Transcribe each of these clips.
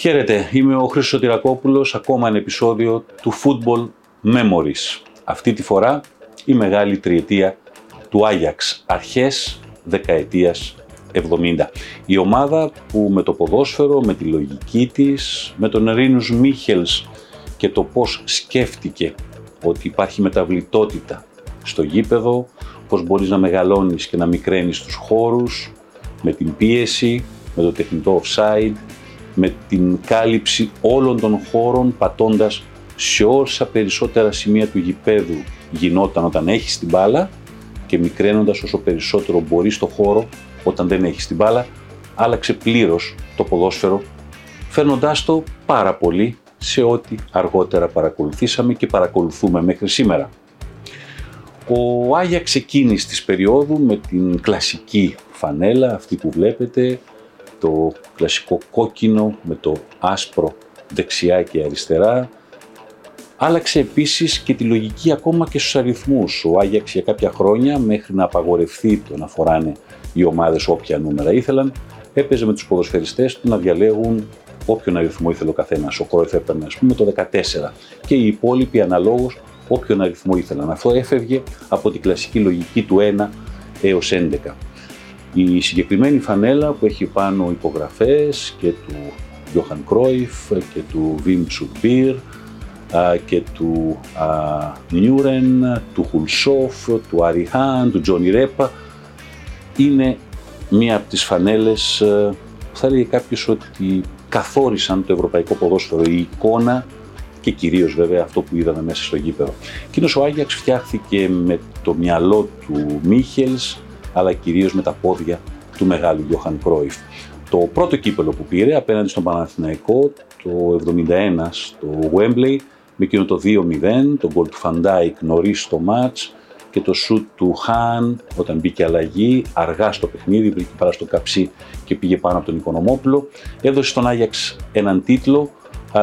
Χαίρετε, είμαι ο Χρήστος Σωτηρακόπουλος, ακόμα ένα επεισόδιο του Football Memories. Αυτή τη φορά η μεγάλη τριετία του Άγιαξ, αρχές δεκαετίας 70. Η ομάδα που με το ποδόσφαιρο, με τη λογική της, με τον Ρίνους Μίχελς και το πώς σκέφτηκε ότι υπάρχει μεταβλητότητα στο γήπεδο, πώς μπορείς να μεγαλώνεις και να μικραίνεις τους χώρους, με την πίεση, με το τεχνητό offside, με την κάλυψη όλων των χώρων πατώντας σε όσα περισσότερα σημεία του γηπέδου γινόταν όταν έχεις την μπάλα και μικραίνοντας όσο περισσότερο μπορείς στο χώρο όταν δεν έχεις την μπάλα, άλλαξε πλήρως το ποδόσφαιρο, φέρνοντάς το πάρα πολύ σε ό,τι αργότερα παρακολουθήσαμε και παρακολουθούμε μέχρι σήμερα. Ο Άγια ξεκίνησε της περίοδου με την κλασική φανέλα, αυτή που βλέπετε, το κλασικό κόκκινο με το άσπρο δεξιά και αριστερά. Άλλαξε επίσης και τη λογική ακόμα και στους αριθμούς. Ο Άγιαξ για κάποια χρόνια μέχρι να απαγορευτεί το να φοράνε οι ομάδες όποια νούμερα ήθελαν, έπαιζε με τους ποδοσφαιριστές του να διαλέγουν όποιον αριθμό ήθελε ο καθένας. Ο Κρόιφ έπαιρνε ας πούμε το 14 και οι υπόλοιποι αναλόγως όποιον αριθμό ήθελαν. Αυτό έφευγε από την κλασική λογική του 1 έως 11. Η συγκεκριμένη φανέλα που έχει πάνω υπογραφές και του Γιώχαν Κρόιφ και του Βιμ Τσουρμπίρ και του Νιούρεν, του Χουλσόφ, του Αριχάν, του Τζόνι Ρέπα είναι μία από τις φανέλες που θα έλεγε κάποιος ότι καθόρισαν το ευρωπαϊκό ποδόσφαιρο, η εικόνα και κυρίως βέβαια αυτό που είδαμε μέσα στο γήπεδο. Εκείνος ο Άγιαξ φτιάχθηκε με το μυαλό του Μίχελς, αλλά κυρίως με τα πόδια του μεγάλου Γιώχαν Κρόιφ. Το πρώτο κύπελο που πήρε απέναντι στον Παναθηναϊκό το 71 στο Wembley με εκείνο το 2-0, το γκολ του Φαν Ντάικ νωρίς στο μάτς και το σουτ του Χάν όταν μπήκε αλλαγή, αργά στο παιχνίδι, βρήκε παρά στο καψί και πήγε πάνω από τον Οικονομόπουλο. Έδωσε στον Άγιαξ έναν τίτλο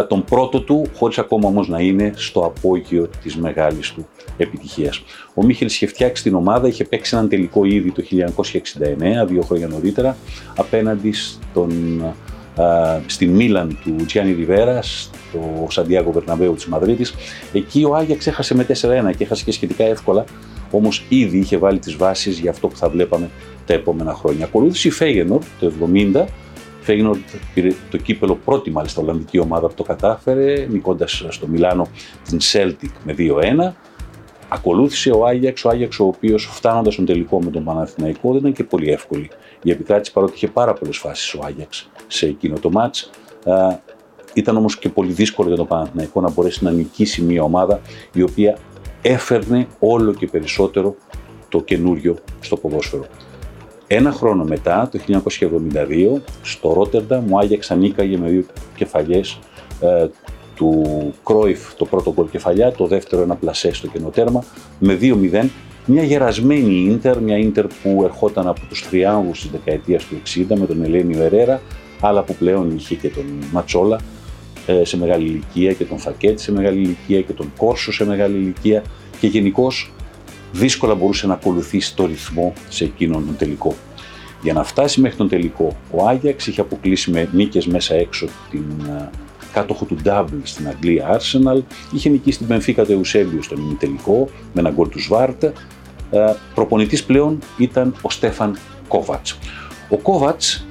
τον πρώτο του, χωρίς ακόμα όμως να είναι στο απόγειο της μεγάλης του επιτυχίας. Ο Μίχελ είχε φτιάξει την ομάδα, είχε παίξει έναν τελικό ήδη το 1969, δύο χρόνια νωρίτερα, απέναντι στον, α, στην Μίλαν του Τζιάννη Ριβέρα, στο Σαντιάγκο Βερναβέου της Μαδρίτης. Εκεί ο Άγια ξέχασε με 4-1 και έχασε και σχετικά εύκολα, όμως ήδη είχε βάλει τις βάσεις για αυτό που θα βλέπαμε τα επόμενα χρόνια. Ακολούθησε η Φέγενορ το 70, Φέγγινορντ πήρε το κύπελο πρώτη μάλιστα Ολλανδική ομάδα που το κατάφερε, νικώντας στο Μιλάνο την Celtic με 2-1. Ακολούθησε ο Άγιαξ, ο Άγιαξ ο οποίος φτάνοντας στον τελικό με τον Παναθηναϊκό δεν ήταν και πολύ εύκολη η επικράτηση παρότι είχε πάρα πολλές φάσεις ο Άγιαξ σε εκείνο το μάτς. Ήταν όμως και πολύ δύσκολο για τον Παναθηναϊκό να μπορέσει να νικήσει μια ομάδα η οποία έφερνε όλο και περισσότερο το καινούριο στο ποδόσφαιρο. Ένα χρόνο μετά, το 1972, στο Ρότερντα μου Άγιαξ ανήκαγε με δύο κεφαλιές ε, του Κρόιφ το πρώτο γκολ κεφαλιά, το δεύτερο ένα πλασέ στο κενοτέρμα, με 2-0. Μια γερασμένη Ίντερ, μια Ίντερ που ερχόταν από τους τριάμβους της δεκαετίας του 60 με τον Ελένιο Ερέρα, αλλά που πλέον είχε και τον Ματσόλα ε, σε μεγάλη ηλικία και τον Φακέτ σε μεγάλη ηλικία και τον Κόρσο σε μεγάλη ηλικία και γενικώς δύσκολα μπορούσε να ακολουθήσει το ρυθμό σε εκείνον τον τελικό. Για να φτάσει μέχρι τον τελικό, ο Άγιαξ είχε αποκλείσει με νίκες μέσα έξω την ε, κάτοχο του Double στην Αγγλία Arsenal, είχε νικήσει την Benfica του Εουσέμπιο στον ημιτελικό με ένα γκολ του Σβάρτ. Ε, προπονητής πλέον ήταν ο Στέφαν Κόβατς. Ο Κόβατς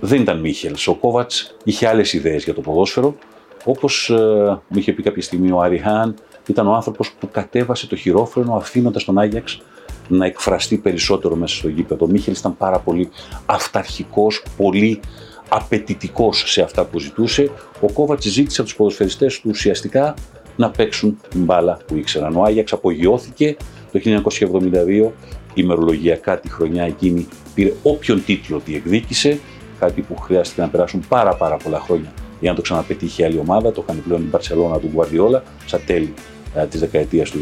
δεν ήταν Μίχελς, ο Κόβατς είχε άλλες ιδέες για το ποδόσφαιρο, όπως ε, μου είχε πει κάποια στιγμή ο Αριχάν, ήταν ο άνθρωπος που κατέβασε το χειρόφρενο αφήνοντας τον Άγιαξ να εκφραστεί περισσότερο μέσα στο γήπεδο. Ο Μίχελ ήταν πάρα πολύ αυταρχικός, πολύ απαιτητικός σε αυτά που ζητούσε. Ο Κόβατς ζήτησε από τους ποδοσφαιριστές του ουσιαστικά να παίξουν την μπάλα που ήξεραν. Ο Άγιαξ απογειώθηκε το 1972, ημερολογιακά τη χρονιά εκείνη πήρε όποιον τίτλο διεκδίκησε, κάτι που χρειάστηκε να περάσουν πάρα πάρα πολλά χρόνια για να το ξαναπετύχει η άλλη ομάδα. Το είχαν πλέον η Μπαρσελόνα του Γκουαρδιόλα στα τέλη ε, της δεκαετίας του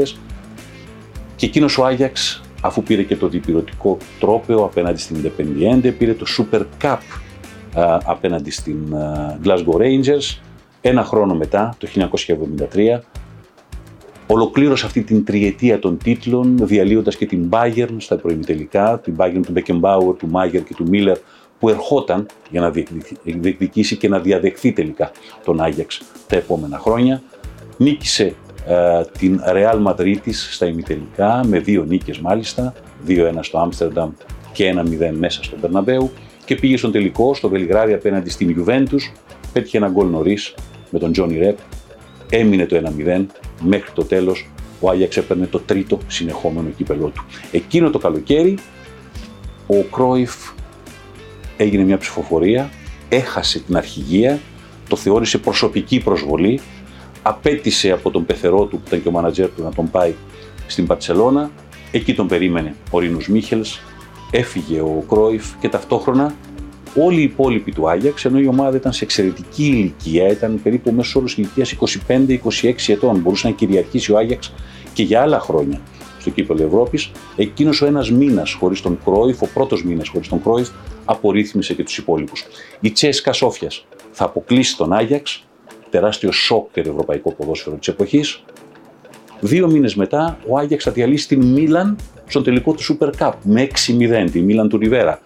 2000 και εκείνος ο Άγιαξ αφού πήρε και το διπυρωτικό τρόπεο απέναντι στην Independiente, πήρε το Super Cup ε, απέναντι στην ε, Glasgow Rangers ένα χρόνο μετά, το 1973, ολοκλήρωσε αυτή την τριετία των τίτλων, διαλύοντας και την Bayern στα προημιτελικά, την Bayern του Beckenbauer, του Μάγερ και του Μίλλερ, που ερχόταν για να διεκδικήσει και να διαδεχθεί τελικά τον Άγιαξ τα επόμενα χρόνια. Νίκησε ε, την Real Madrid στα ημιτελικά με δύο νίκες μάλιστα, 2-1 στο Άμστερνταμ και 1-0 μέσα στον Περναμπέου και πήγε στον τελικό στο Βελιγράδι απέναντι στην Juventus, πέτυχε ένα γκολ νωρίς με τον Τζόνι Ρεπ, έμεινε το 1-0 μέχρι το τέλος ο Άγιαξ έπαιρνε το τρίτο συνεχόμενο κύπελό του. Εκείνο το καλοκαίρι ο Κρόιφ έγινε μια ψηφοφορία, έχασε την αρχηγία, το θεώρησε προσωπική προσβολή, απέτησε από τον πεθερό του που ήταν και ο μάνατζέρ του να τον πάει στην Παρσελώνα, εκεί τον περίμενε ο Ρίνους Μίχελς, έφυγε ο Κρόιφ και ταυτόχρονα όλοι οι υπόλοιποι του Άγιαξ, ενώ η ομάδα ήταν σε εξαιρετική ηλικία, ήταν περίπου μέσω όρους ηλικίας 25-26 ετών, μπορούσε να κυριαρχήσει ο Άγιαξ και για άλλα χρόνια στο κύπελο Ευρώπης. Εκείνος ο ένας μήνας χωρίς τον Κρόιφ, ο πρώτος μήνας χωρίς τον Κρόιφ, απορρίθμισε και τους υπόλοιπους. Η Τσέσκα Σόφιας θα αποκλείσει τον Άγιαξ, τεράστιο σοκ για το ευρωπαϊκό ποδόσφαιρο της εποχής. Δύο μήνες μετά, ο Άγιαξ θα διαλύσει την Μίλαν στον τελικό του Super Cup με 6-0, τη Μίλαν του Ριβέρα.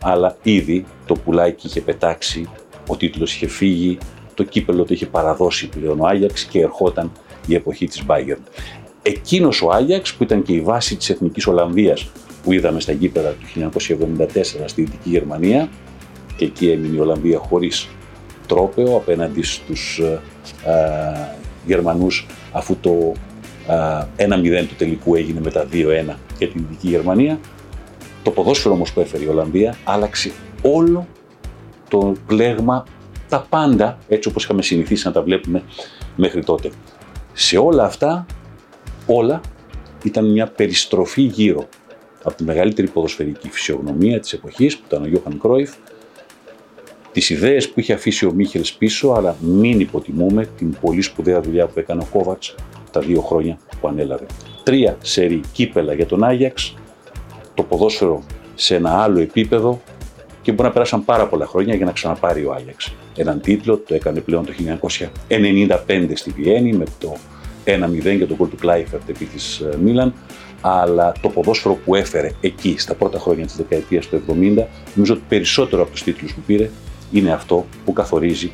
Αλλά ήδη το πουλάκι είχε πετάξει, ο τίτλος είχε φύγει, το κύπελο το είχε παραδώσει πλέον ο Άγιαξ και ερχόταν η εποχή της Bayern. Εκείνος ο Άγιαξ που ήταν και η βάση της Εθνικής Ολλανδίας που είδαμε στα γήπεδα του 1974 στη Δυτική Γερμανία και εκεί έμεινε η Ολλανδία χωρίς τρόπεο απέναντι στους ε, ε, Γερμανούς αφού το ε, 1-0 του τελικού έγινε με τα 2-1 και την Δυτική Γερμανία. Το ποδόσφαιρο όμως που έφερε η Ολλανδία άλλαξε όλο το πλέγμα, τα πάντα έτσι όπως είχαμε συνηθίσει να τα βλέπουμε μέχρι τότε. Σε όλα αυτά, όλα ήταν μια περιστροφή γύρω από τη μεγαλύτερη ποδοσφαιρική φυσιογνωμία της εποχής που ήταν ο Γιώχαν Κρόιφ, τις ιδέες που είχε αφήσει ο Μίχελς πίσω, αλλά μην υποτιμούμε την πολύ σπουδαία δουλειά που έκανε ο Κόβατς τα δύο χρόνια που ανέλαβε. Τρία σερή κύπελα για τον Άγιαξ, το ποδόσφαιρο σε ένα άλλο επίπεδο και μπορεί να περάσαν πάρα πολλά χρόνια για να ξαναπάρει ο Άγιαξ. Έναν τίτλο το έκανε πλέον το 1995 στη Βιέννη με το 1-0 για τον γκολ του Κλάιφερτ επί της ε, Μίλαν. Αλλά το ποδόσφαιρο που έφερε εκεί στα πρώτα χρόνια της δεκαετίας του 70, νομίζω ότι περισσότερο από τους τίτλους που πήρε είναι αυτό που καθορίζει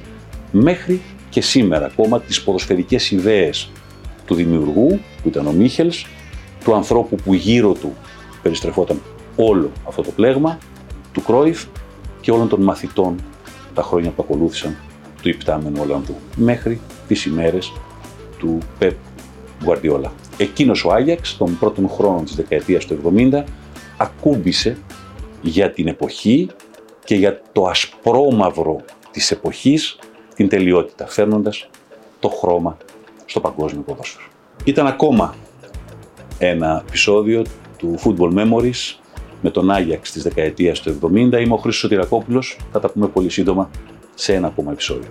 μέχρι και σήμερα ακόμα τις ποδοσφαιρικές ιδέες του δημιουργού, που ήταν ο Μίχελς, του ανθρώπου που γύρω του περιστρεφόταν όλο αυτό το πλέγμα, του Κρόιφ και όλων των μαθητών τα χρόνια που ακολούθησαν του υπτάμενου Ολλανδού, μέχρι τις ημέρες του Πεπ Γουαρδιόλα. Εκείνος ο Άγιαξ των πρώτων χρόνων της δεκαετίας του 70 ακούμπησε για την εποχή και για το ασπρόμαυρο της εποχής την τελειότητα, φέρνοντας το χρώμα στο παγκόσμιο ποδόσφαιρο. Ήταν ακόμα ένα επεισόδιο του Football Memories με τον Άγιαξ της δεκαετίας του 70. Είμαι ο Χρήστος Σωτηρακόπουλος. Θα τα πούμε πολύ σύντομα σε ένα ακόμα επεισόδιο.